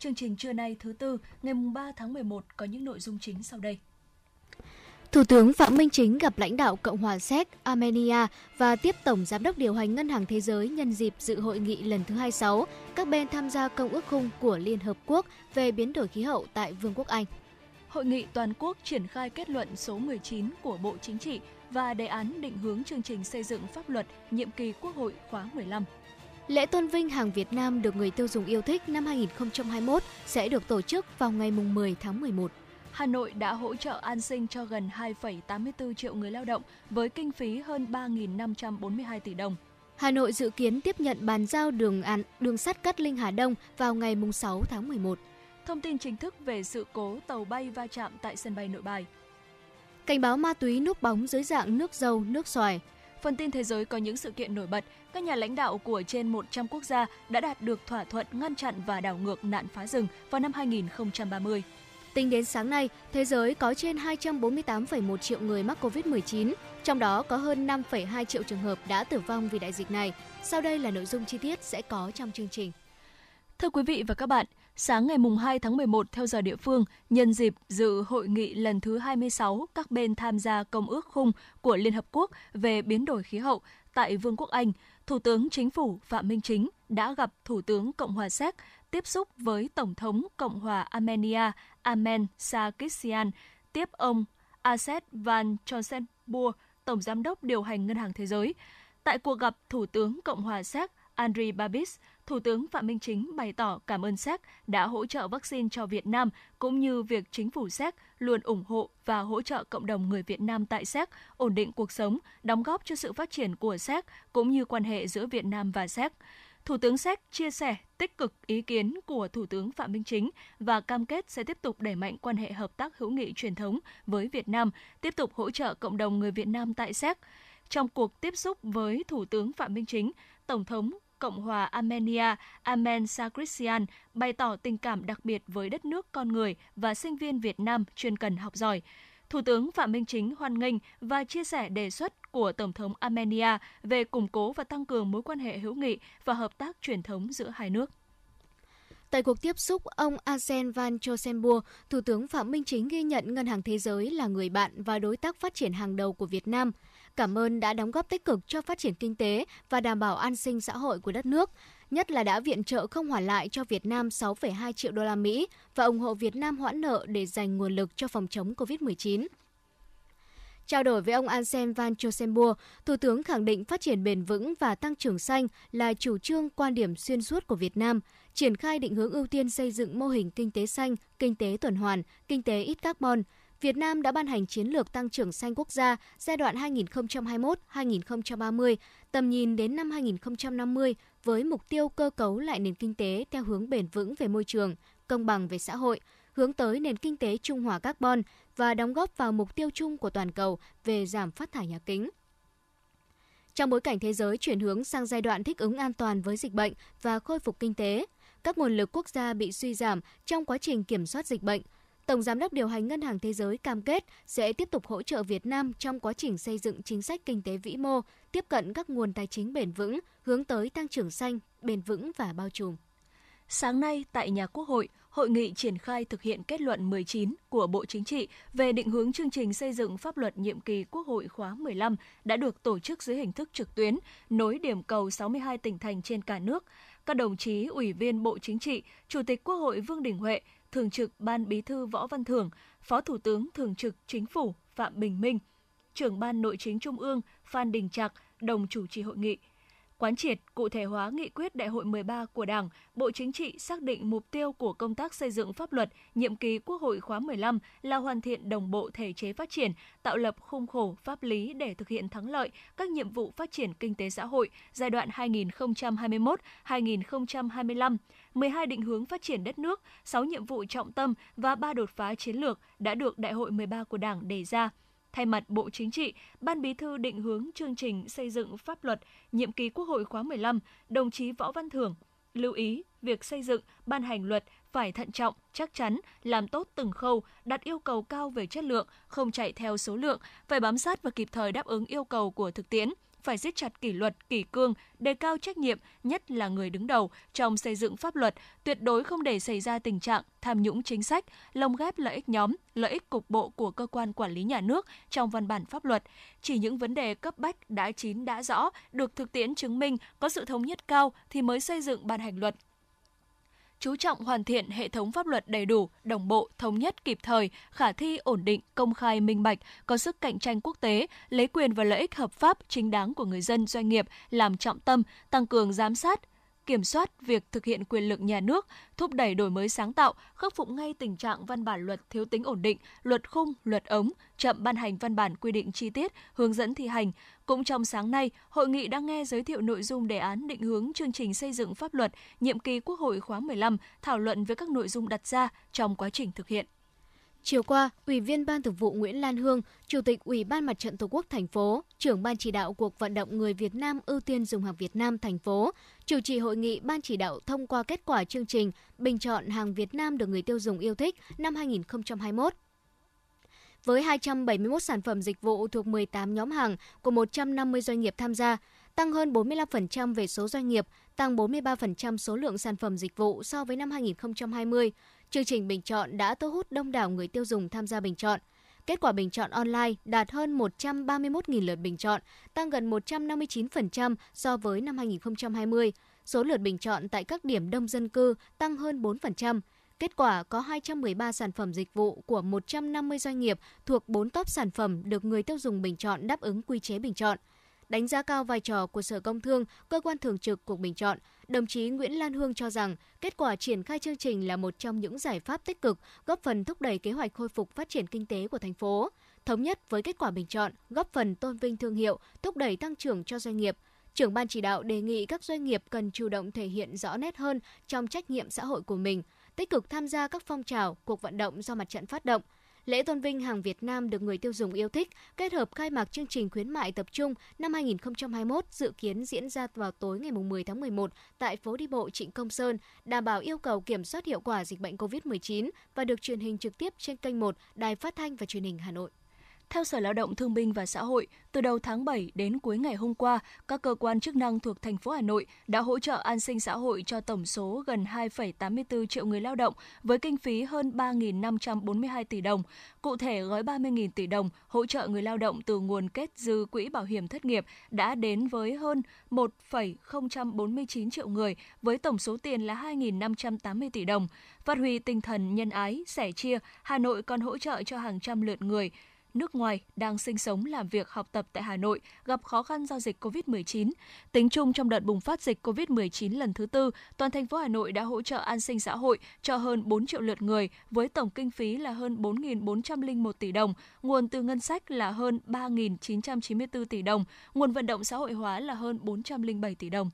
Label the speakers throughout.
Speaker 1: Chương trình trưa nay thứ tư, ngày 3 tháng 11 có những nội dung chính sau đây.
Speaker 2: Thủ tướng Phạm Minh Chính gặp lãnh đạo Cộng hòa Séc, Armenia và tiếp Tổng Giám đốc điều hành Ngân hàng Thế giới nhân dịp dự hội nghị lần thứ 26, các bên tham gia Công ước khung của Liên Hợp Quốc về biến đổi khí hậu tại Vương quốc Anh.
Speaker 1: Hội nghị toàn quốc triển khai kết luận số 19 của Bộ Chính trị và đề án định hướng chương trình xây dựng pháp luật nhiệm kỳ Quốc hội khóa 15.
Speaker 2: Lễ tôn vinh hàng Việt Nam được người tiêu dùng yêu thích năm 2021 sẽ được tổ chức vào ngày 10 tháng 11.
Speaker 1: Hà Nội đã hỗ trợ an sinh cho gần 2,84 triệu người lao động với kinh phí hơn 3.542 tỷ đồng.
Speaker 2: Hà Nội dự kiến tiếp nhận bàn giao đường án, đường sắt Cát Linh Hà Đông vào ngày 6 tháng 11.
Speaker 1: Thông tin chính thức về sự cố tàu bay va chạm tại sân bay Nội Bài.
Speaker 2: Cảnh báo ma túy núp bóng dưới dạng nước dâu, nước xoài.
Speaker 1: Phần tin thế giới có những sự kiện nổi bật. Các nhà lãnh đạo của trên 100 quốc gia đã đạt được thỏa thuận ngăn chặn và đảo ngược nạn phá rừng vào năm 2030.
Speaker 2: Tính đến sáng nay, thế giới có trên 248,1 triệu người mắc COVID-19, trong đó có hơn 5,2 triệu trường hợp đã tử vong vì đại dịch này. Sau đây là nội dung chi tiết sẽ có trong chương trình.
Speaker 1: Thưa quý vị và các bạn, sáng ngày 2 tháng 11 theo giờ địa phương, nhân dịp dự hội nghị lần thứ 26 các bên tham gia Công ước khung của Liên Hợp Quốc về biến đổi khí hậu tại Vương quốc Anh, Thủ tướng Chính phủ Phạm Minh Chính đã gặp Thủ tướng Cộng hòa Séc tiếp xúc với Tổng thống Cộng hòa Armenia Amen Sarkisian, tiếp ông Aset Van Chosenbua, Tổng Giám đốc điều hành Ngân hàng Thế giới. Tại cuộc gặp, Thủ tướng Cộng hòa Séc Andriy Babis, Thủ tướng Phạm Minh Chính bày tỏ cảm ơn Séc đã hỗ trợ vaccine cho Việt Nam, cũng như việc chính phủ Séc luôn ủng hộ và hỗ trợ cộng đồng người Việt Nam tại Séc ổn định cuộc sống, đóng góp cho sự phát triển của Séc cũng như quan hệ giữa Việt Nam và Séc. Thủ tướng Séc chia sẻ tích cực ý kiến của Thủ tướng Phạm Minh Chính và cam kết sẽ tiếp tục đẩy mạnh quan hệ hợp tác hữu nghị truyền thống với Việt Nam, tiếp tục hỗ trợ cộng đồng người Việt Nam tại Séc. Trong cuộc tiếp xúc với Thủ tướng Phạm Minh Chính, Tổng thống Cộng hòa Armenia Amen Sarkisian bày tỏ tình cảm đặc biệt với đất nước con người và sinh viên Việt Nam chuyên cần học giỏi. Thủ tướng Phạm Minh Chính hoan nghênh và chia sẻ đề xuất của Tổng thống Armenia về củng cố và tăng cường mối quan hệ hữu nghị và hợp tác truyền thống giữa hai nước.
Speaker 2: Tại cuộc tiếp xúc, ông Arsen Van Chosenburg, Thủ tướng Phạm Minh Chính ghi nhận Ngân hàng Thế giới là người bạn và đối tác phát triển hàng đầu của Việt Nam. Cảm ơn đã đóng góp tích cực cho phát triển kinh tế và đảm bảo an sinh xã hội của đất nước, nhất là đã viện trợ không hoàn lại cho Việt Nam 6,2 triệu đô la Mỹ và ủng hộ Việt Nam hoãn nợ để dành nguồn lực cho phòng chống COVID-19. Trao đổi với ông Ansen Van Chosenburg, Thủ tướng khẳng định phát triển bền vững và tăng trưởng xanh là chủ trương quan điểm xuyên suốt của Việt Nam, triển khai định hướng ưu tiên xây dựng mô hình kinh tế xanh, kinh tế tuần hoàn, kinh tế ít carbon. Việt Nam đã ban hành chiến lược tăng trưởng xanh quốc gia giai đoạn 2021-2030, tầm nhìn đến năm 2050 với mục tiêu cơ cấu lại nền kinh tế theo hướng bền vững về môi trường, công bằng về xã hội, hướng tới nền kinh tế trung hòa carbon và đóng góp vào mục tiêu chung của toàn cầu về giảm phát thải nhà kính. Trong bối cảnh thế giới chuyển hướng sang giai đoạn thích ứng an toàn với dịch bệnh và khôi phục kinh tế, các nguồn lực quốc gia bị suy giảm trong quá trình kiểm soát dịch bệnh. Tổng Giám đốc điều hành Ngân hàng Thế giới cam kết sẽ tiếp tục hỗ trợ Việt Nam trong quá trình xây dựng chính sách kinh tế vĩ mô, tiếp cận các nguồn tài chính bền vững, hướng tới tăng trưởng xanh, bền vững và bao trùm.
Speaker 1: Sáng nay tại nhà Quốc hội, hội nghị triển khai thực hiện kết luận 19 của Bộ Chính trị về định hướng chương trình xây dựng pháp luật nhiệm kỳ Quốc hội khóa 15 đã được tổ chức dưới hình thức trực tuyến, nối điểm cầu 62 tỉnh thành trên cả nước. Các đồng chí Ủy viên Bộ Chính trị, Chủ tịch Quốc hội Vương Đình Huệ, Thường trực Ban Bí thư Võ Văn Thưởng, Phó Thủ tướng Thường trực Chính phủ Phạm Bình Minh, Trưởng Ban Nội chính Trung ương Phan Đình Trạc đồng chủ trì hội nghị. Quán triệt, cụ thể hóa nghị quyết Đại hội 13 của Đảng, Bộ Chính trị xác định mục tiêu của công tác xây dựng pháp luật nhiệm kỳ Quốc hội khóa 15 là hoàn thiện đồng bộ thể chế phát triển, tạo lập khung khổ pháp lý để thực hiện thắng lợi các nhiệm vụ phát triển kinh tế xã hội giai đoạn 2021-2025, 12 định hướng phát triển đất nước, 6 nhiệm vụ trọng tâm và 3 đột phá chiến lược đã được Đại hội 13 của Đảng đề ra. Thay mặt Bộ Chính trị, Ban Bí thư định hướng chương trình xây dựng pháp luật nhiệm kỳ Quốc hội khóa 15, đồng chí Võ Văn Thưởng lưu ý việc xây dựng, ban hành luật phải thận trọng, chắc chắn, làm tốt từng khâu, đặt yêu cầu cao về chất lượng, không chạy theo số lượng, phải bám sát và kịp thời đáp ứng yêu cầu của thực tiễn phải siết chặt kỷ luật, kỷ cương, đề cao trách nhiệm, nhất là người đứng đầu trong xây dựng pháp luật, tuyệt đối không để xảy ra tình trạng tham nhũng chính sách, lồng ghép lợi ích nhóm, lợi ích cục bộ của cơ quan quản lý nhà nước trong văn bản pháp luật. Chỉ những vấn đề cấp bách đã chín đã rõ, được thực tiễn chứng minh có sự thống nhất cao thì mới xây dựng ban hành luật chú trọng hoàn thiện hệ thống pháp luật đầy đủ, đồng bộ, thống nhất kịp thời, khả thi, ổn định, công khai, minh bạch, có sức cạnh tranh quốc tế, lấy quyền và lợi ích hợp pháp chính đáng của người dân doanh nghiệp làm trọng tâm, tăng cường giám sát, kiểm soát việc thực hiện quyền lực nhà nước, thúc đẩy đổi mới sáng tạo, khắc phục ngay tình trạng văn bản luật thiếu tính ổn định, luật khung, luật ống, chậm ban hành văn bản quy định chi tiết, hướng dẫn thi hành. Cũng trong sáng nay, hội nghị đã nghe giới thiệu nội dung đề án định hướng chương trình xây dựng pháp luật nhiệm kỳ Quốc hội khóa 15, thảo luận về các nội dung đặt ra trong quá trình thực hiện.
Speaker 2: Chiều qua, Ủy viên Ban Thường vụ Nguyễn Lan Hương, Chủ tịch Ủy ban Mặt trận Tổ quốc thành phố, trưởng ban chỉ đạo cuộc vận động người Việt Nam ưu tiên dùng hàng Việt Nam thành phố, chủ trì hội nghị ban chỉ đạo thông qua kết quả chương trình bình chọn hàng Việt Nam được người tiêu dùng yêu thích năm 2021 với 271 sản phẩm dịch vụ thuộc 18 nhóm hàng của 150 doanh nghiệp tham gia, tăng hơn 45% về số doanh nghiệp, tăng 43% số lượng sản phẩm dịch vụ so với năm 2020. Chương trình bình chọn đã thu hút đông đảo người tiêu dùng tham gia bình chọn. Kết quả bình chọn online đạt hơn 131.000 lượt bình chọn, tăng gần 159% so với năm 2020. Số lượt bình chọn tại các điểm đông dân cư tăng hơn 4%. Kết quả có 213 sản phẩm dịch vụ của 150 doanh nghiệp thuộc 4 top sản phẩm được người tiêu dùng bình chọn đáp ứng quy chế bình chọn. Đánh giá cao vai trò của Sở Công Thương, cơ quan thường trực cuộc bình chọn, đồng chí Nguyễn Lan Hương cho rằng kết quả triển khai chương trình là một trong những giải pháp tích cực góp phần thúc đẩy kế hoạch khôi phục phát triển kinh tế của thành phố. Thống nhất với kết quả bình chọn, góp phần tôn vinh thương hiệu, thúc đẩy tăng trưởng cho doanh nghiệp. Trưởng ban chỉ đạo đề nghị các doanh nghiệp cần chủ động thể hiện rõ nét hơn trong trách nhiệm xã hội của mình, tích cực tham gia các phong trào, cuộc vận động do mặt trận phát động – Lễ tôn vinh hàng Việt Nam được người tiêu dùng yêu thích, kết hợp khai mạc chương trình khuyến mại tập trung năm 2021 dự kiến diễn ra vào tối ngày 10 tháng 11 tại phố đi bộ Trịnh Công Sơn, đảm bảo yêu cầu kiểm soát hiệu quả dịch bệnh COVID-19 và được truyền hình trực tiếp trên kênh 1 Đài Phát thanh và Truyền hình Hà Nội.
Speaker 1: Theo Sở Lao động Thương binh và Xã hội, từ đầu tháng 7 đến cuối ngày hôm qua, các cơ quan chức năng thuộc thành phố Hà Nội đã hỗ trợ an sinh xã hội cho tổng số gần 2,84 triệu người lao động với kinh phí hơn 3.542 tỷ đồng. Cụ thể, gói 30.000 tỷ đồng hỗ trợ người lao động từ nguồn kết dư quỹ bảo hiểm thất nghiệp đã đến với hơn 1,049 triệu người với tổng số tiền là 2.580 tỷ đồng. Phát huy tinh thần nhân ái, sẻ chia, Hà Nội còn hỗ trợ cho hàng trăm lượt người nước ngoài đang sinh sống, làm việc, học tập tại Hà Nội gặp khó khăn do dịch COVID-19. Tính chung trong đợt bùng phát dịch COVID-19 lần thứ tư, toàn thành phố Hà Nội đã hỗ trợ an sinh xã hội cho hơn 4 triệu lượt người với tổng kinh phí là hơn 4.401 tỷ đồng, nguồn từ ngân sách là hơn 3.994 tỷ đồng, nguồn vận động xã hội hóa là hơn 407 tỷ đồng.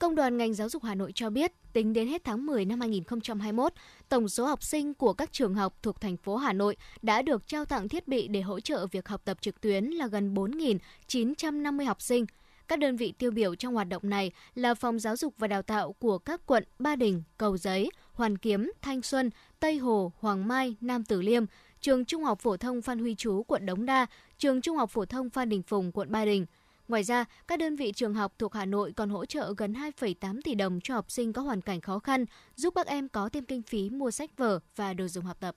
Speaker 2: Công đoàn ngành giáo dục Hà Nội cho biết, tính đến hết tháng 10 năm 2021, tổng số học sinh của các trường học thuộc thành phố Hà Nội đã được trao tặng thiết bị để hỗ trợ việc học tập trực tuyến là gần 4.950 học sinh. Các đơn vị tiêu biểu trong hoạt động này là Phòng Giáo dục và Đào tạo của các quận Ba Đình, Cầu Giấy, Hoàn Kiếm, Thanh Xuân, Tây Hồ, Hoàng Mai, Nam Tử Liêm, Trường Trung học Phổ thông Phan Huy Chú, quận Đống Đa, Trường Trung học Phổ thông Phan Đình Phùng, quận Ba Đình – Ngoài ra, các đơn vị trường học thuộc Hà Nội còn hỗ trợ gần 2,8 tỷ đồng cho học sinh có hoàn cảnh khó khăn, giúp các em có thêm kinh phí mua sách vở và đồ dùng học tập.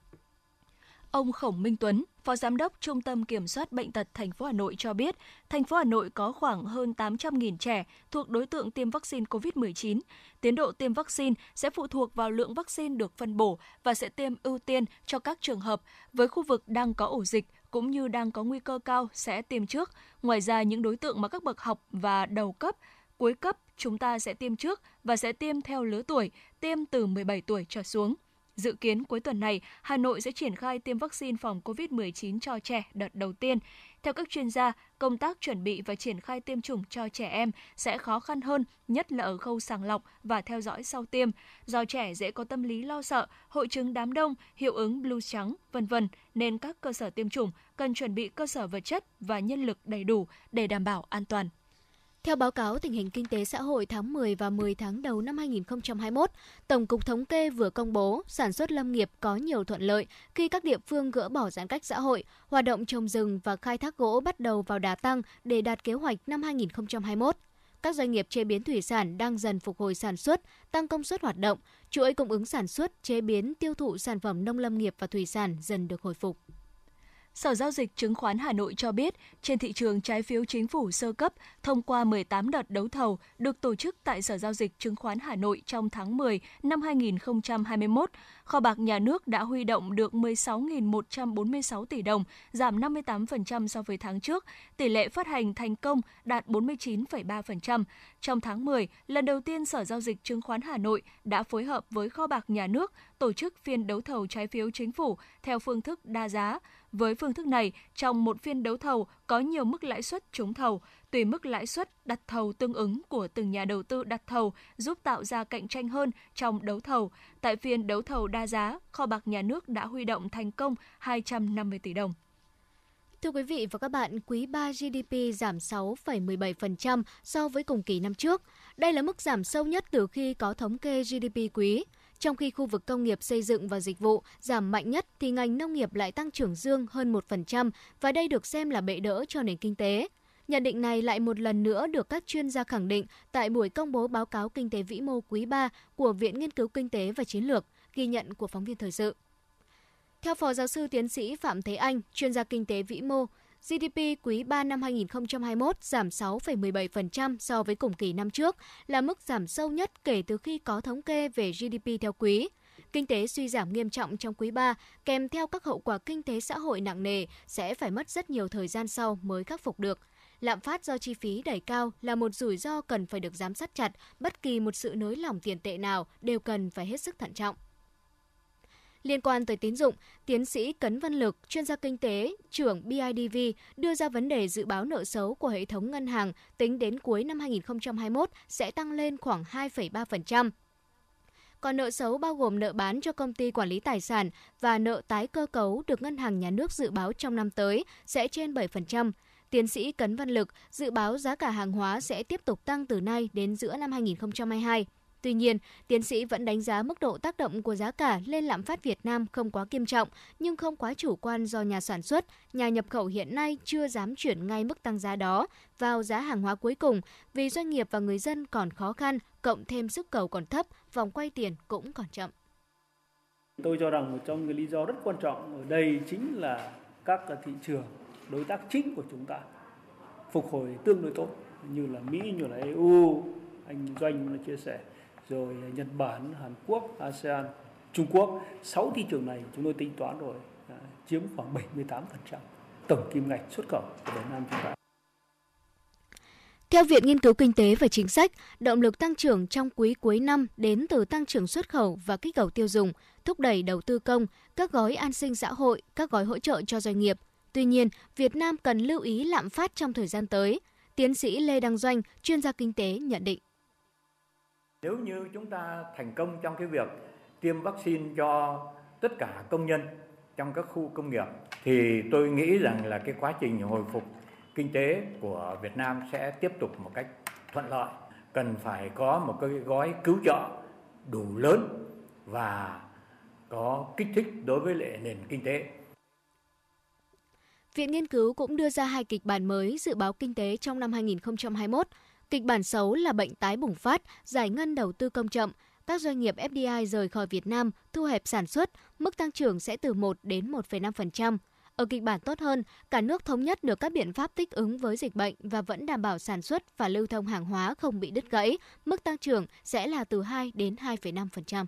Speaker 1: Ông Khổng Minh Tuấn, Phó Giám đốc Trung tâm Kiểm soát Bệnh tật thành phố Hà Nội cho biết, thành phố Hà Nội có khoảng hơn 800.000 trẻ thuộc đối tượng tiêm vaccine COVID-19. Tiến độ tiêm vaccine sẽ phụ thuộc vào lượng vaccine được phân bổ và sẽ tiêm ưu tiên cho các trường hợp với khu vực đang có ổ dịch, cũng như đang có nguy cơ cao sẽ tiêm trước. Ngoài ra, những đối tượng mà các bậc học và đầu cấp, cuối cấp chúng ta sẽ tiêm trước và sẽ tiêm theo lứa tuổi, tiêm từ 17 tuổi trở xuống. Dự kiến cuối tuần này, Hà Nội sẽ triển khai tiêm vaccine phòng COVID-19 cho trẻ đợt đầu tiên. Theo các chuyên gia, công tác chuẩn bị và triển khai tiêm chủng cho trẻ em sẽ khó khăn hơn, nhất là ở khâu sàng lọc và theo dõi sau tiêm, do trẻ dễ có tâm lý lo sợ, hội chứng đám đông, hiệu ứng blue trắng, vân vân, nên các cơ sở tiêm chủng cần chuẩn bị cơ sở vật chất và nhân lực đầy đủ để đảm bảo an toàn.
Speaker 2: Theo báo cáo tình hình kinh tế xã hội tháng 10 và 10 tháng đầu năm 2021, Tổng cục Thống kê vừa công bố sản xuất lâm nghiệp có nhiều thuận lợi khi các địa phương gỡ bỏ giãn cách xã hội, hoạt động trồng rừng và khai thác gỗ bắt đầu vào đà tăng để đạt kế hoạch năm 2021. Các doanh nghiệp chế biến thủy sản đang dần phục hồi sản xuất, tăng công suất hoạt động, chuỗi cung ứng sản xuất, chế biến, tiêu thụ sản phẩm nông lâm nghiệp và thủy sản dần được hồi phục.
Speaker 1: Sở Giao dịch Chứng khoán Hà Nội cho biết, trên thị trường trái phiếu chính phủ sơ cấp, thông qua 18 đợt đấu thầu được tổ chức tại Sở Giao dịch Chứng khoán Hà Nội trong tháng 10 năm 2021, kho bạc nhà nước đã huy động được 16.146 tỷ đồng, giảm 58% so với tháng trước. Tỷ lệ phát hành thành công đạt 49,3%. Trong tháng 10, lần đầu tiên Sở Giao dịch Chứng khoán Hà Nội đã phối hợp với kho bạc nhà nước tổ chức phiên đấu thầu trái phiếu chính phủ theo phương thức đa giá. Với phương thức này, trong một phiên đấu thầu có nhiều mức lãi suất trúng thầu, tùy mức lãi suất đặt thầu tương ứng của từng nhà đầu tư đặt thầu giúp tạo ra cạnh tranh hơn trong đấu thầu. Tại phiên đấu thầu đa giá, kho bạc nhà nước đã huy động thành công 250 tỷ đồng.
Speaker 2: Thưa quý vị và các bạn, quý 3 GDP giảm 6,17% so với cùng kỳ năm trước. Đây là mức giảm sâu nhất từ khi có thống kê GDP quý. Trong khi khu vực công nghiệp xây dựng và dịch vụ giảm mạnh nhất thì ngành nông nghiệp lại tăng trưởng dương hơn 1% và đây được xem là bệ đỡ cho nền kinh tế. Nhận định này lại một lần nữa được các chuyên gia khẳng định tại buổi công bố báo cáo kinh tế vĩ mô quý 3 của Viện Nghiên cứu Kinh tế và Chiến lược, ghi nhận của phóng viên thời sự. Theo Phó Giáo sư Tiến sĩ Phạm Thế Anh, chuyên gia kinh tế vĩ mô, GDP quý 3 năm 2021 giảm 6,17% so với cùng kỳ năm trước, là mức giảm sâu nhất kể từ khi có thống kê về GDP theo quý. Kinh tế suy giảm nghiêm trọng trong quý 3, kèm theo các hậu quả kinh tế xã hội nặng nề sẽ phải mất rất nhiều thời gian sau mới khắc phục được. Lạm phát do chi phí đẩy cao là một rủi ro cần phải được giám sát chặt, bất kỳ một sự nới lỏng tiền tệ nào đều cần phải hết sức thận trọng. Liên quan tới tín dụng, tiến sĩ Cấn Văn Lực, chuyên gia kinh tế, trưởng BIDV đưa ra vấn đề dự báo nợ xấu của hệ thống ngân hàng tính đến cuối năm 2021 sẽ tăng lên khoảng 2,3%. Còn nợ xấu bao gồm nợ bán cho công ty quản lý tài sản và nợ tái cơ cấu được ngân hàng nhà nước dự báo trong năm tới sẽ trên 7%. Tiến sĩ Cấn Văn Lực dự báo giá cả hàng hóa sẽ tiếp tục tăng từ nay đến giữa năm 2022. Tuy nhiên, tiến sĩ vẫn đánh giá mức độ tác động của giá cả lên lạm phát Việt Nam không quá nghiêm trọng, nhưng không quá chủ quan do nhà sản xuất, nhà nhập khẩu hiện nay chưa dám chuyển ngay mức tăng giá đó vào giá hàng hóa cuối cùng vì doanh nghiệp và người dân còn khó khăn, cộng thêm sức cầu còn thấp, vòng quay tiền cũng còn chậm.
Speaker 3: Tôi cho rằng một trong những lý do rất quan trọng ở đây chính là các thị trường đối tác chính của chúng ta phục hồi tương đối tốt như là Mỹ, như là EU, anh Doanh đã chia sẻ rồi Nhật Bản, Hàn Quốc, ASEAN, Trung Quốc. 6 thị trường này chúng tôi tính toán rồi à, chiếm khoảng 78% tổng kim ngạch xuất khẩu của Việt Nam chúng ta.
Speaker 2: Theo Viện Nghiên cứu Kinh tế và Chính sách, động lực tăng trưởng trong quý cuối năm đến từ tăng trưởng xuất khẩu và kích cầu tiêu dùng, thúc đẩy đầu tư công, các gói an sinh xã hội, các gói hỗ trợ cho doanh nghiệp. Tuy nhiên, Việt Nam cần lưu ý lạm phát trong thời gian tới. Tiến sĩ Lê Đăng Doanh, chuyên gia kinh tế nhận định.
Speaker 4: Nếu như chúng ta thành công trong cái việc tiêm vaccine cho tất cả công nhân trong các khu công nghiệp, thì tôi nghĩ rằng là cái quá trình hồi phục kinh tế của Việt Nam sẽ tiếp tục một cách thuận lợi. Cần phải có một cái gói cứu trợ đủ lớn và có kích thích đối với lệ nền kinh tế.
Speaker 2: Viện Nghiên cứu cũng đưa ra hai kịch bản mới dự báo kinh tế trong năm 2021. Kịch bản xấu là bệnh tái bùng phát, giải ngân đầu tư công chậm, các doanh nghiệp FDI rời khỏi Việt Nam, thu hẹp sản xuất, mức tăng trưởng sẽ từ 1 đến 1,5%. Ở kịch bản tốt hơn, cả nước thống nhất được các biện pháp thích ứng với dịch bệnh và vẫn đảm bảo sản xuất và lưu thông hàng hóa không bị đứt gãy, mức tăng trưởng sẽ là từ 2 đến 2,5%.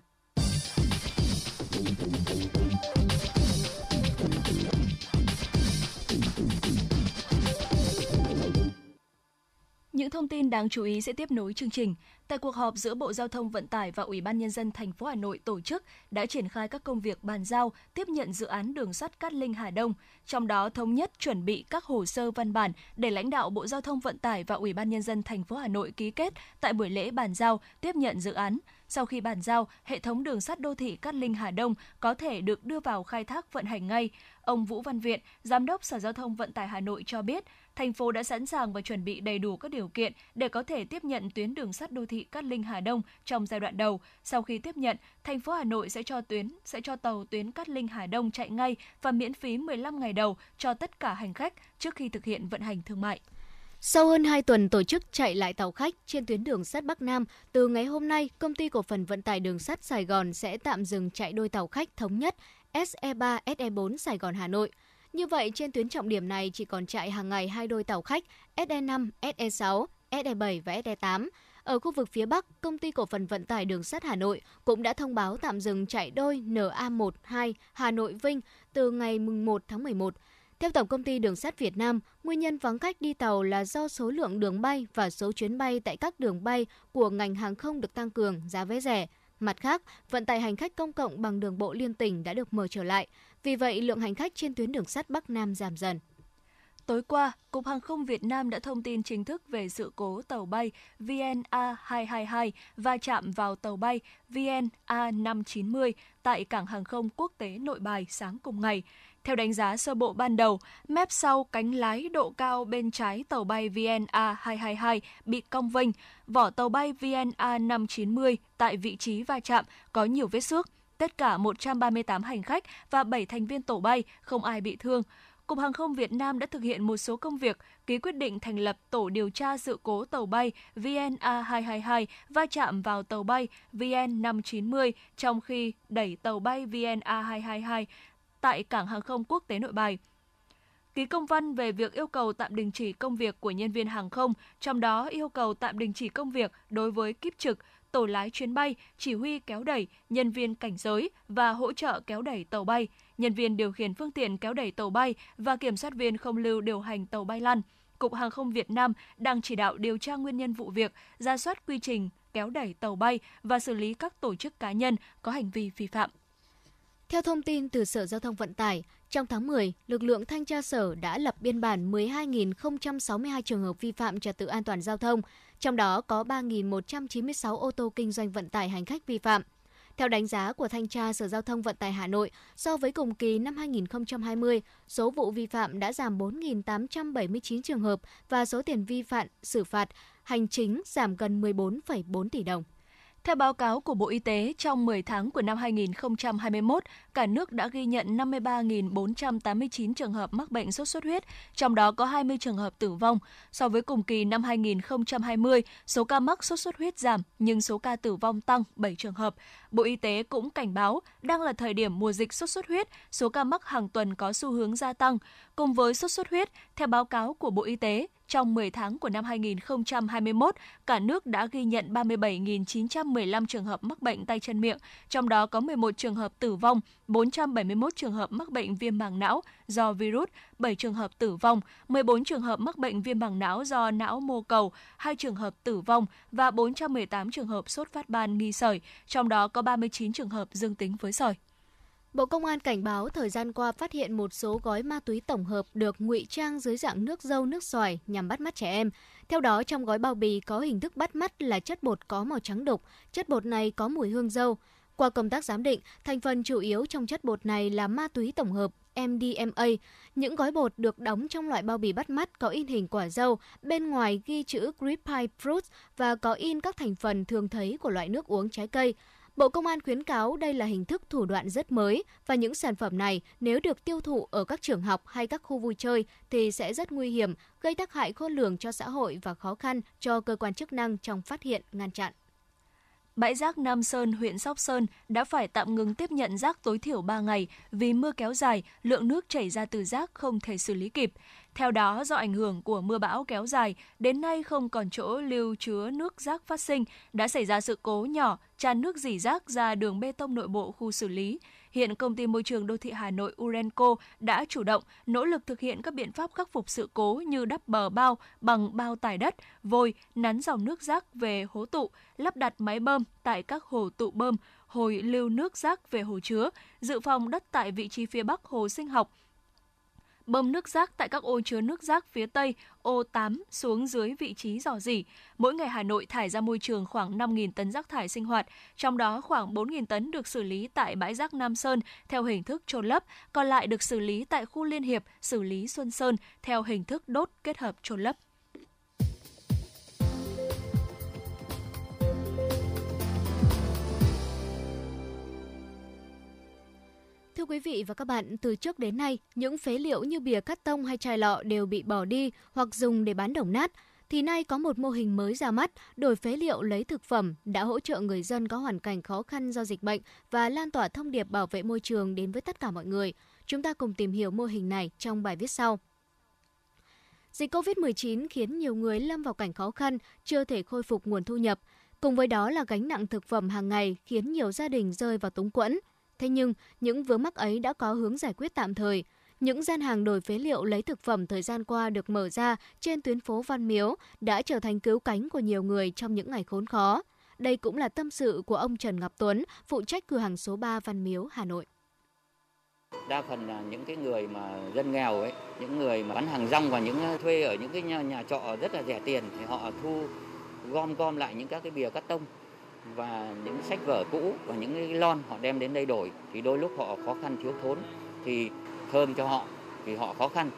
Speaker 1: Những thông tin đáng chú ý sẽ tiếp nối chương trình. Tại cuộc họp giữa Bộ Giao thông Vận tải và Ủy ban Nhân dân thành phố Hà Nội tổ chức đã triển khai các công việc bàn giao, tiếp nhận dự án đường sắt Cát Linh Hà Đông, trong đó thống nhất chuẩn bị các hồ sơ văn bản để lãnh đạo Bộ Giao thông Vận tải và Ủy ban Nhân dân thành phố Hà Nội ký kết tại buổi lễ bàn giao, tiếp nhận dự án. Sau khi bàn giao, hệ thống đường sắt đô thị Cát Linh Hà Đông có thể được đưa vào khai thác vận hành ngay. Ông Vũ Văn Viện, Giám đốc Sở Giao thông Vận tải Hà Nội cho biết, thành phố đã sẵn sàng và chuẩn bị đầy đủ các điều kiện để có thể tiếp nhận tuyến đường sắt đô thị Cát Linh Hà Đông trong giai đoạn đầu. Sau khi tiếp nhận, thành phố Hà Nội sẽ cho tuyến sẽ cho tàu tuyến Cát Linh Hà Đông chạy ngay và miễn phí 15 ngày đầu cho tất cả hành khách trước khi thực hiện vận hành thương mại.
Speaker 2: Sau hơn 2 tuần tổ chức chạy lại tàu khách trên tuyến đường sắt Bắc Nam, từ ngày hôm nay, công ty cổ phần vận tải đường sắt Sài Gòn sẽ tạm dừng chạy đôi tàu khách thống nhất SE3, SE4 Sài Gòn Hà Nội. Như vậy, trên tuyến trọng điểm này chỉ còn chạy hàng ngày hai đôi tàu khách SE5, SE6, SE7 và SE8. Ở khu vực phía Bắc, công ty cổ phần vận tải đường sắt Hà Nội cũng đã thông báo tạm dừng chạy đôi NA1, 2 Hà Nội Vinh từ ngày 1 tháng 11. Theo Tổng công ty Đường sắt Việt Nam, nguyên nhân vắng khách đi tàu là do số lượng đường bay và số chuyến bay tại các đường bay của ngành hàng không được tăng cường, giá vé rẻ. Mặt khác, vận tải hành khách công cộng bằng đường bộ liên tỉnh đã được mở trở lại. Vì vậy, lượng hành khách trên tuyến đường sắt Bắc Nam giảm dần.
Speaker 1: Tối qua, Cục Hàng không Việt Nam đã thông tin chính thức về sự cố tàu bay VNA222 va chạm vào tàu bay VNA590 tại Cảng Hàng không Quốc tế Nội Bài sáng cùng ngày. Theo đánh giá sơ bộ ban đầu, mép sau cánh lái độ cao bên trái tàu bay VNA222 bị cong vênh, vỏ tàu bay VNA590 tại vị trí va chạm có nhiều vết xước. Tất cả 138 hành khách và 7 thành viên tổ bay, không ai bị thương. Cục Hàng không Việt Nam đã thực hiện một số công việc, ký quyết định thành lập tổ điều tra sự cố tàu bay VNA222 va chạm vào tàu bay VN590 trong khi đẩy tàu bay VNA222 tại Cảng Hàng không Quốc tế Nội Bài. Ký công văn về việc yêu cầu tạm đình chỉ công việc của nhân viên hàng không, trong đó yêu cầu tạm đình chỉ công việc đối với kiếp trực, tổ lái chuyến bay, chỉ huy kéo đẩy, nhân viên cảnh giới và hỗ trợ kéo đẩy tàu bay, nhân viên điều khiển phương tiện kéo đẩy tàu bay và kiểm soát viên không lưu điều hành tàu bay lăn. Cục Hàng không Việt Nam đang chỉ đạo điều tra nguyên nhân vụ việc, ra soát quy trình kéo đẩy tàu bay và xử lý các tổ chức cá nhân có hành vi vi phạm.
Speaker 2: Theo thông tin từ Sở Giao thông Vận tải, trong tháng 10, lực lượng thanh tra sở đã lập biên bản 12.062 trường hợp vi phạm trật tự an toàn giao thông, trong đó có 3.196 ô tô kinh doanh vận tải hành khách vi phạm. Theo đánh giá của Thanh tra Sở Giao thông Vận tải Hà Nội, so với cùng kỳ năm 2020, số vụ vi phạm đã giảm 4.879 trường hợp và số tiền vi phạm xử phạt hành chính giảm gần 14,4 tỷ đồng.
Speaker 1: Theo báo cáo của Bộ Y tế, trong 10 tháng của năm 2021, cả nước đã ghi nhận 53.489 trường hợp mắc bệnh sốt xuất huyết, trong đó có 20 trường hợp tử vong. So với cùng kỳ năm 2020, số ca mắc sốt xuất huyết giảm nhưng số ca tử vong tăng 7 trường hợp. Bộ Y tế cũng cảnh báo đang là thời điểm mùa dịch sốt xuất huyết, số ca mắc hàng tuần có xu hướng gia tăng. Cùng với sốt xuất huyết, theo báo cáo của Bộ Y tế, trong 10 tháng của năm 2021, cả nước đã ghi nhận 37.915 trường hợp mắc bệnh tay chân miệng, trong đó có 11 trường hợp tử vong, 471 trường hợp mắc bệnh viêm màng não do virus, 7 trường hợp tử vong, 14 trường hợp mắc bệnh viêm màng não do não mô cầu, 2 trường hợp tử vong và 418 trường hợp sốt phát ban nghi sởi, trong đó có 39 trường hợp dương tính với sởi.
Speaker 2: Bộ Công an cảnh báo thời gian qua phát hiện một số gói ma túy tổng hợp được ngụy trang dưới dạng nước dâu, nước xoài nhằm bắt mắt trẻ em. Theo đó, trong gói bao bì có hình thức bắt mắt là chất bột có màu trắng đục, chất bột này có mùi hương dâu. Qua công tác giám định, thành phần chủ yếu trong chất bột này là ma túy tổng hợp MDMA. Những gói bột được đóng trong loại bao bì bắt mắt có in hình quả dâu, bên ngoài ghi chữ Grape Pie Fruit và có in các thành phần thường thấy của loại nước uống trái cây. Bộ Công an khuyến cáo đây là hình thức thủ đoạn rất mới và những sản phẩm này nếu được tiêu thụ ở các trường học hay các khu vui chơi thì sẽ rất nguy hiểm, gây tác hại khôn lường cho xã hội và khó khăn cho cơ quan chức năng trong phát hiện, ngăn chặn.
Speaker 1: Bãi rác Nam Sơn, huyện Sóc Sơn đã phải tạm ngừng tiếp nhận rác tối thiểu 3 ngày vì mưa kéo dài, lượng nước chảy ra từ rác không thể xử lý kịp. Theo đó, do ảnh hưởng của mưa bão kéo dài, đến nay không còn chỗ lưu chứa nước rác phát sinh, đã xảy ra sự cố nhỏ tràn nước dỉ rác ra đường bê tông nội bộ khu xử lý hiện công ty môi trường đô thị Hà Nội Urenco đã chủ động nỗ lực thực hiện các biện pháp khắc phục sự cố như đắp bờ bao bằng bao tải đất, vôi, nắn dòng nước rác về hố tụ, lắp đặt máy bơm tại các hồ tụ bơm, hồi lưu nước rác về hồ chứa, dự phòng đất tại vị trí phía bắc hồ sinh học, bơm nước rác tại các ô chứa nước rác phía Tây, ô 8 xuống dưới vị trí dò dỉ. Mỗi ngày Hà Nội thải ra môi trường khoảng 5.000 tấn rác thải sinh hoạt, trong đó khoảng 4.000 tấn được xử lý tại bãi rác Nam Sơn theo hình thức trôn lấp, còn lại được xử lý tại khu Liên Hiệp, xử lý Xuân Sơn theo hình thức đốt kết hợp trôn lấp.
Speaker 2: Thưa quý vị và các bạn, từ trước đến nay, những phế liệu như bìa cắt tông hay chai lọ đều bị bỏ đi hoặc dùng để bán đồng nát. Thì nay có một mô hình mới ra mắt, đổi phế liệu lấy thực phẩm đã hỗ trợ người dân có hoàn cảnh khó khăn do dịch bệnh và lan tỏa thông điệp bảo vệ môi trường đến với tất cả mọi người. Chúng ta cùng tìm hiểu mô hình này trong bài viết sau. Dịch COVID-19 khiến nhiều người lâm vào cảnh khó khăn, chưa thể khôi phục nguồn thu nhập. Cùng với đó là gánh nặng thực phẩm hàng ngày khiến nhiều gia đình rơi vào túng quẫn. Thế nhưng, những vướng mắc ấy đã có hướng giải quyết tạm thời. Những gian hàng đổi phế liệu lấy thực phẩm thời gian qua được mở ra trên tuyến phố Văn Miếu đã trở thành cứu cánh của nhiều người trong những ngày khốn khó. Đây cũng là tâm sự của ông Trần Ngọc Tuấn, phụ trách cửa hàng số 3 Văn Miếu, Hà Nội.
Speaker 5: Đa phần là những cái người mà dân nghèo ấy, những người mà bán hàng rong và những uh, thuê ở những cái nhà, nhà trọ rất là rẻ tiền thì họ thu gom gom lại những các cái bìa cắt tông và những sách vở cũ và những cái lon họ đem đến đây đổi thì đôi lúc họ khó khăn thiếu thốn thì thơm cho họ vì họ khó khăn.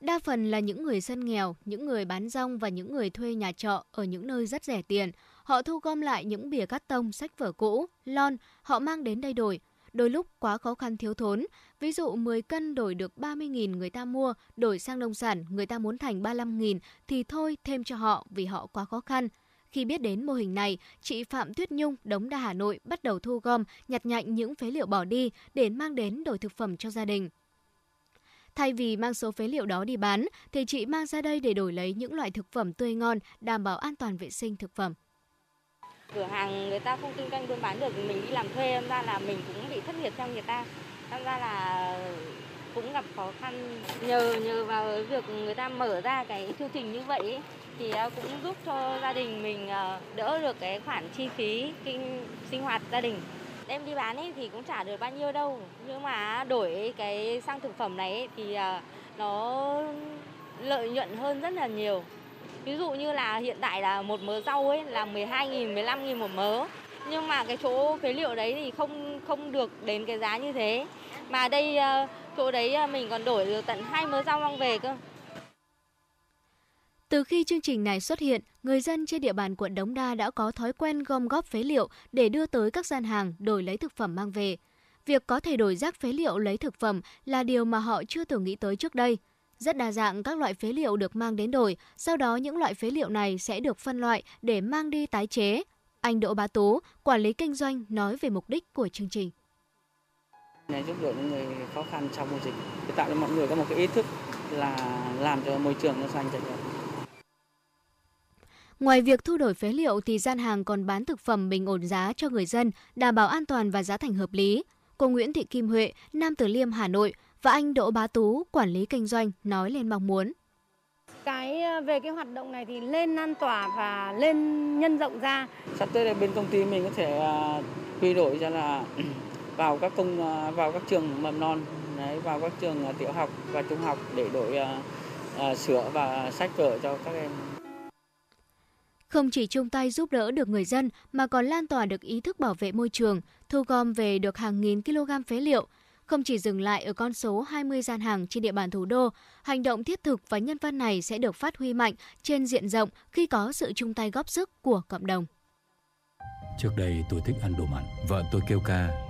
Speaker 2: Đa phần là những người dân nghèo, những người bán rong và những người thuê nhà trọ ở những nơi rất rẻ tiền. Họ thu gom lại những bìa cắt tông, sách vở cũ, lon, họ mang đến đây đổi. Đôi lúc quá khó khăn thiếu thốn, ví dụ 10 cân đổi được 30.000 người ta mua, đổi sang nông sản người ta muốn thành 35.000 thì thôi thêm cho họ vì họ quá khó khăn. Khi biết đến mô hình này, chị Phạm Tuyết Nhung, Đống Đa Hà Nội bắt đầu thu gom, nhặt nhạnh những phế liệu bỏ đi để mang đến đổi thực phẩm cho gia đình. Thay vì mang số phế liệu đó đi bán, thì chị mang ra đây để đổi lấy những loại thực phẩm tươi ngon, đảm bảo an toàn vệ sinh thực phẩm.
Speaker 6: Cửa hàng người ta không kinh doanh buôn bán được, mình đi làm thuê, ra là mình cũng bị thất nghiệp trong người ta. Tham ra là cũng gặp khó khăn. Nhờ nhờ vào việc người ta mở ra cái chương trình như vậy thì à, cũng giúp cho gia đình mình à, đỡ được cái khoản chi phí kinh, sinh hoạt gia đình. Đem đi bán ấy thì cũng trả được bao nhiêu đâu, nhưng mà đổi cái sang thực phẩm này ấy thì à, nó lợi nhuận hơn rất là nhiều. Ví dụ như là hiện tại là một mớ rau ấy là 12.000 15.000 một mớ, nhưng mà cái chỗ phế liệu đấy thì không không được đến cái giá như thế mà đây ờ, chỗ đấy ờ, mình còn đổi được tận hai mớ rau mang về cơ
Speaker 2: từ khi chương trình này xuất hiện, người dân trên địa bàn quận Đống Đa đã có thói quen gom góp phế liệu để đưa tới các gian hàng đổi lấy thực phẩm mang về. Việc có thể đổi rác phế liệu lấy thực phẩm là điều mà họ chưa từng nghĩ tới trước đây. Rất đa dạng các loại phế liệu được mang đến đổi, sau đó những loại phế liệu này sẽ được phân loại để mang đi tái chế. Anh Đỗ Bá Tú, quản lý kinh doanh nói về mục đích của chương trình.
Speaker 7: Này giúp đỡ những người khó khăn trong mùa dịch, tạo cho mọi người có một cái ý thức là làm cho môi trường nó xanh sạch đẹp.
Speaker 2: Ngoài việc thu đổi phế liệu thì gian hàng còn bán thực phẩm bình ổn giá cho người dân, đảm bảo an toàn và giá thành hợp lý. Cô Nguyễn Thị Kim Huệ, Nam Từ Liêm, Hà Nội và anh Đỗ Bá Tú, quản lý kinh doanh nói lên mong muốn.
Speaker 8: Cái ờ, về cái hoạt động này thì lên lan tỏa và lên nhân rộng ra.
Speaker 7: Sắp tới đây bên công ty mình có thể uh, quy đổi cho là vào các công uh, vào các trường mầm non, đấy, vào các trường uh, tiểu học và trung học để đổi uh, uh, sữa và sách vở cho các em.
Speaker 2: Không chỉ chung tay giúp đỡ được người dân mà còn lan tỏa được ý thức bảo vệ môi trường, thu gom về được hàng nghìn kg phế liệu. Không chỉ dừng lại ở con số 20 gian hàng trên địa bàn thủ đô, hành động thiết thực và nhân văn này sẽ được phát huy mạnh trên diện rộng khi có sự chung tay góp sức của cộng đồng.
Speaker 9: Trước đây tôi thích ăn đồ mặn, vợ tôi kêu ca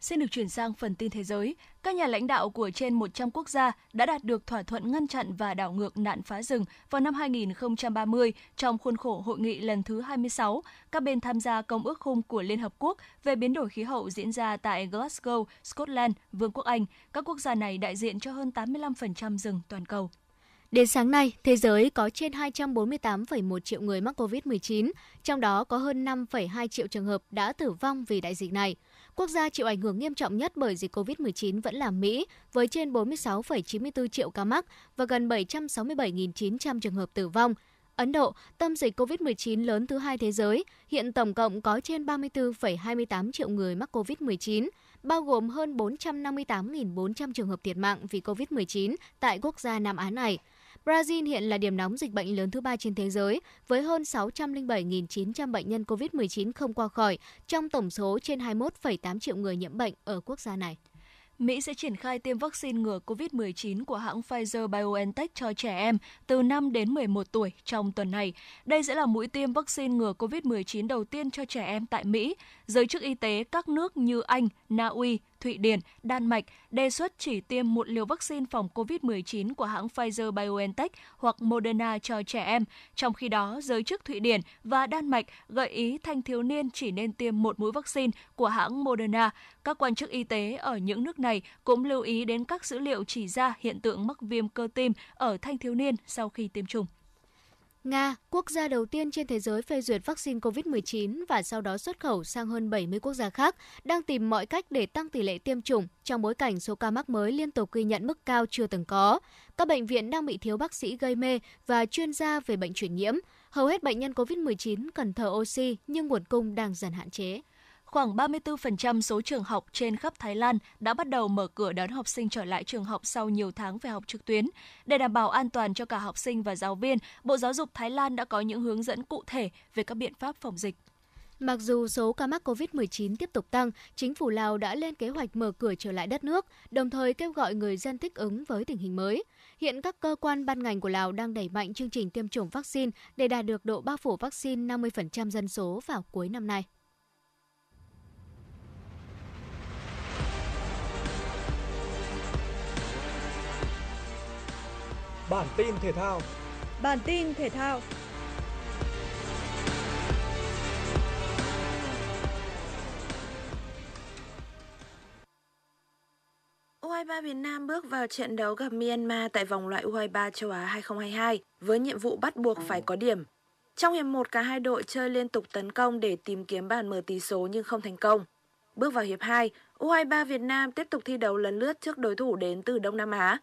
Speaker 1: Xin được chuyển sang phần tin thế giới. Các nhà lãnh đạo của trên 100 quốc gia đã đạt được thỏa thuận ngăn chặn và đảo ngược nạn phá rừng vào năm 2030 trong khuôn khổ hội nghị lần thứ 26. Các bên tham gia Công ước khung của Liên Hợp Quốc về biến đổi khí hậu diễn ra tại Glasgow, Scotland, Vương quốc Anh. Các quốc gia này đại diện cho hơn 85% rừng toàn cầu.
Speaker 2: Đến sáng nay, thế giới có trên 248,1 triệu người mắc COVID-19, trong đó có hơn 5,2 triệu trường hợp đã tử vong vì đại dịch này. Quốc gia chịu ảnh hưởng nghiêm trọng nhất bởi dịch COVID-19 vẫn là Mỹ, với trên 46,94 triệu ca mắc và gần 767.900 trường hợp tử vong. Ấn Độ, tâm dịch COVID-19 lớn thứ hai thế giới, hiện tổng cộng có trên 34,28 triệu người mắc COVID-19, bao gồm hơn 458.400 trường hợp thiệt mạng vì COVID-19 tại quốc gia Nam Á này. Brazil hiện là điểm nóng dịch bệnh lớn thứ ba trên thế giới, với hơn 607.900 bệnh nhân COVID-19 không qua khỏi, trong tổng số trên 21,8 triệu người nhiễm bệnh ở quốc gia này.
Speaker 1: Mỹ sẽ triển khai tiêm vaccine ngừa COVID-19 của hãng Pfizer-BioNTech cho trẻ em từ 5 đến 11 tuổi trong tuần này. Đây sẽ là mũi tiêm vaccine ngừa COVID-19 đầu tiên cho trẻ em tại Mỹ. Giới chức y tế các nước như Anh, Na Uy, Thụy Điển, Đan Mạch đề xuất chỉ tiêm một liều vaccine phòng COVID-19 của hãng Pfizer-BioNTech hoặc Moderna cho trẻ em. Trong khi đó, giới chức Thụy Điển và Đan Mạch gợi ý thanh thiếu niên chỉ nên tiêm một mũi vaccine của hãng Moderna. Các quan chức y tế ở những nước này cũng lưu ý đến các dữ liệu chỉ ra hiện tượng mắc viêm cơ tim ở thanh thiếu niên sau khi tiêm chủng.
Speaker 2: Nga, quốc gia đầu tiên trên thế giới phê duyệt vaccine COVID-19 và sau đó xuất khẩu sang hơn 70 quốc gia khác, đang tìm mọi cách để tăng tỷ lệ tiêm chủng trong bối cảnh số ca mắc mới liên tục ghi nhận mức cao chưa từng có. Các bệnh viện đang bị thiếu bác sĩ gây mê và chuyên gia về bệnh truyền nhiễm. Hầu hết bệnh nhân COVID-19 cần thở oxy nhưng nguồn cung đang dần hạn chế
Speaker 1: khoảng 34% số trường học trên khắp Thái Lan đã bắt đầu mở cửa đón học sinh trở lại trường học sau nhiều tháng phải học trực tuyến. Để đảm bảo an toàn cho cả học sinh và giáo viên, Bộ Giáo dục Thái Lan đã có những hướng dẫn cụ thể về các biện pháp phòng dịch.
Speaker 2: Mặc dù số ca mắc COVID-19 tiếp tục tăng, chính phủ Lào đã lên kế hoạch mở cửa trở lại đất nước, đồng thời kêu gọi người dân thích ứng với tình hình mới. Hiện các cơ quan ban ngành của Lào đang đẩy mạnh chương trình tiêm chủng vaccine để đạt được độ bao phủ vaccine 50% dân số vào cuối năm nay.
Speaker 10: Bản tin thể thao.
Speaker 11: Bản tin thể thao. U23 Việt Nam bước vào trận đấu gặp Myanmar tại vòng loại U23 châu Á 2022 với nhiệm vụ bắt buộc phải có điểm. Trong hiệp 1, cả hai đội chơi liên tục tấn công để tìm kiếm bàn mở tỷ số nhưng không thành công. Bước vào hiệp 2, U23 Việt Nam tiếp tục thi đấu lần lướt trước đối thủ đến từ Đông Nam Á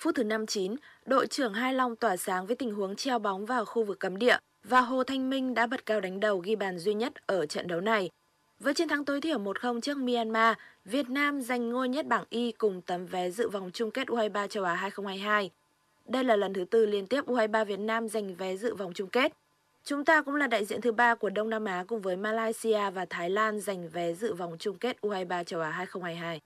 Speaker 11: Phút thứ 59, đội trưởng Hai Long tỏa sáng với tình huống treo bóng vào khu vực cấm địa và Hồ Thanh Minh đã bật cao đánh đầu ghi bàn duy nhất ở trận đấu này. Với chiến thắng tối thiểu 1-0 trước Myanmar, Việt Nam giành ngôi nhất bảng Y cùng tấm vé dự vòng chung kết U23 châu Á 2022. Đây là lần thứ tư liên tiếp U23 Việt Nam giành vé dự vòng chung kết. Chúng ta cũng là đại diện thứ ba của Đông Nam Á cùng với Malaysia và Thái Lan giành vé dự vòng chung kết U23 châu Á 2022.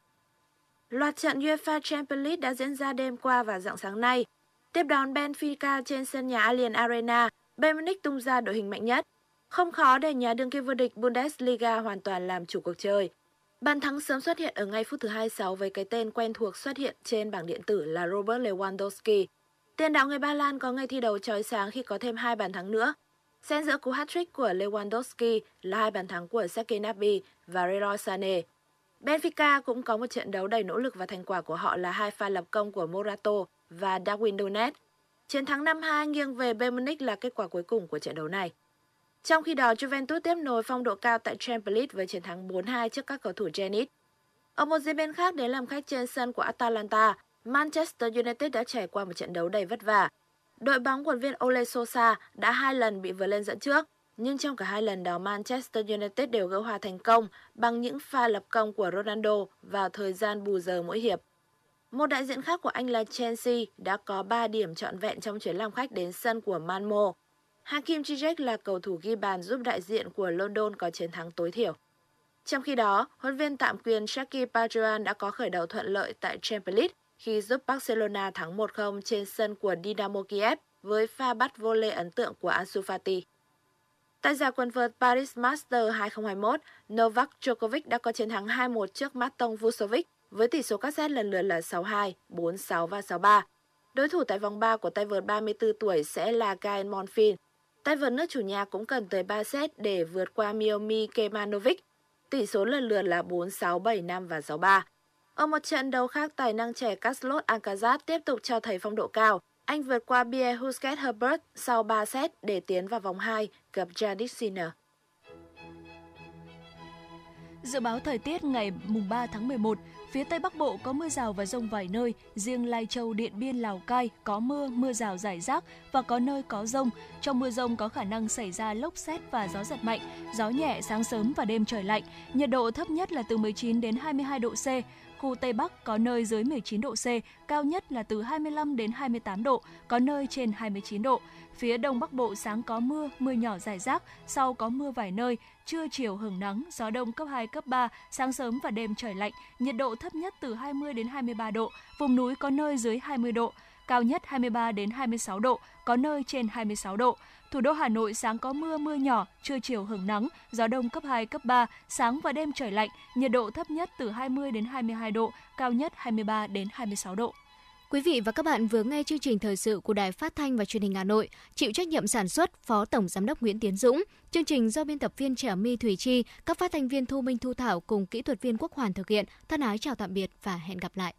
Speaker 11: Loạt trận UEFA Champions League đã diễn ra đêm qua và dạng sáng nay. Tiếp đón Benfica trên sân nhà Allianz Arena, Bayern Munich tung ra đội hình mạnh nhất. Không khó để nhà đương kim vô địch Bundesliga hoàn toàn làm chủ cuộc chơi. Bàn thắng sớm xuất hiện ở ngay phút thứ 26 với cái tên quen thuộc xuất hiện trên bảng điện tử là Robert Lewandowski. Tiền đạo người Ba Lan có ngày thi đấu chói sáng khi có thêm hai bàn thắng nữa. Xen giữa cú hat-trick của Lewandowski là hai bàn thắng của Sergei Gnabry và Leroy Sané. Benfica cũng có một trận đấu đầy nỗ lực và thành quả của họ là hai pha lập công của Morato và Darwin Donet. Chiến thắng 5-2 nghiêng về Bayern Munich là kết quả cuối cùng của trận đấu này. Trong khi đó, Juventus tiếp nối phong độ cao tại Champions League với chiến thắng 4-2 trước các cầu thủ Zenit. Ở một diễn biến khác đến làm khách trên sân của Atalanta, Manchester United đã trải qua một trận đấu đầy vất vả. Đội bóng quần viên Ole Sosa đã hai lần bị vượt lên dẫn trước, nhưng trong cả hai lần đó Manchester United đều gỡ hòa thành công bằng những pha lập công của Ronaldo vào thời gian bù giờ mỗi hiệp. Một đại diện khác của anh là Chelsea đã có 3 điểm trọn vẹn trong chuyến làm khách đến sân của Malmo. Hakim Ziyech là cầu thủ ghi bàn giúp đại diện của London có chiến thắng tối thiểu. Trong khi đó, huấn viên tạm quyền Shaki Pajuan đã có khởi đầu thuận lợi tại Champions League khi giúp Barcelona thắng 1-0 trên sân của Dynamo Kiev với pha bắt vô lê ấn tượng của Ansu Fati. Tại giải quần vợt Paris Masters 2021, Novak Djokovic đã có chiến thắng 2-1 trước Maton Vucevic với tỷ số các set lần lượt là 6-2, 4-6 và 6-3. Đối thủ tại vòng 3 của tay vợt 34 tuổi sẽ là Gael Monfils. Tay vợt nước chủ nhà cũng cần tới 3 set để vượt qua Miomi Kemanovic. Tỷ số lần lượt là 4-6, 7-5 và 6-3. Ở một trận đấu khác, tài năng trẻ Carlos Alcaraz tiếp tục cho thấy phong độ cao. Anh vượt qua Pierre Husket Herbert sau 3 set để tiến vào vòng 2 gặp Janet Sinner.
Speaker 1: Dự báo thời tiết ngày mùng 3 tháng 11, phía Tây Bắc Bộ có mưa rào và rông vài nơi, riêng Lai Châu, Điện Biên, Lào Cai có mưa, mưa rào rải rác và có nơi có rông. Trong mưa rông có khả năng xảy ra lốc xét và gió giật mạnh, gió nhẹ sáng sớm và đêm trời lạnh. Nhiệt độ thấp nhất là từ 19 đến 22 độ C, khu Tây Bắc có nơi dưới 19 độ C, cao nhất là từ 25 đến 28 độ, có nơi trên 29 độ. Phía Đông Bắc Bộ sáng có mưa, mưa nhỏ rải rác, sau có mưa vài nơi, trưa chiều hưởng nắng, gió đông cấp 2, cấp 3, sáng sớm và đêm trời lạnh, nhiệt độ thấp nhất từ 20 đến 23 độ, vùng núi có nơi dưới 20 độ, cao nhất 23 đến 26 độ, có nơi trên 26 độ. Thủ đô Hà Nội sáng có mưa mưa nhỏ, trưa chiều hưởng nắng, gió đông cấp 2, cấp 3, sáng và đêm trời lạnh, nhiệt độ thấp nhất từ 20 đến 22 độ, cao nhất 23 đến 26 độ.
Speaker 2: Quý vị và các bạn vừa nghe chương trình thời sự của Đài Phát thanh và Truyền hình Hà Nội, chịu trách nhiệm sản xuất Phó Tổng giám đốc Nguyễn Tiến Dũng. Chương trình do biên tập viên Trẻ My Thủy Chi, các phát thanh viên Thu Minh Thu Thảo cùng kỹ thuật viên Quốc Hoàn thực hiện. Thân ái chào tạm biệt và hẹn gặp lại.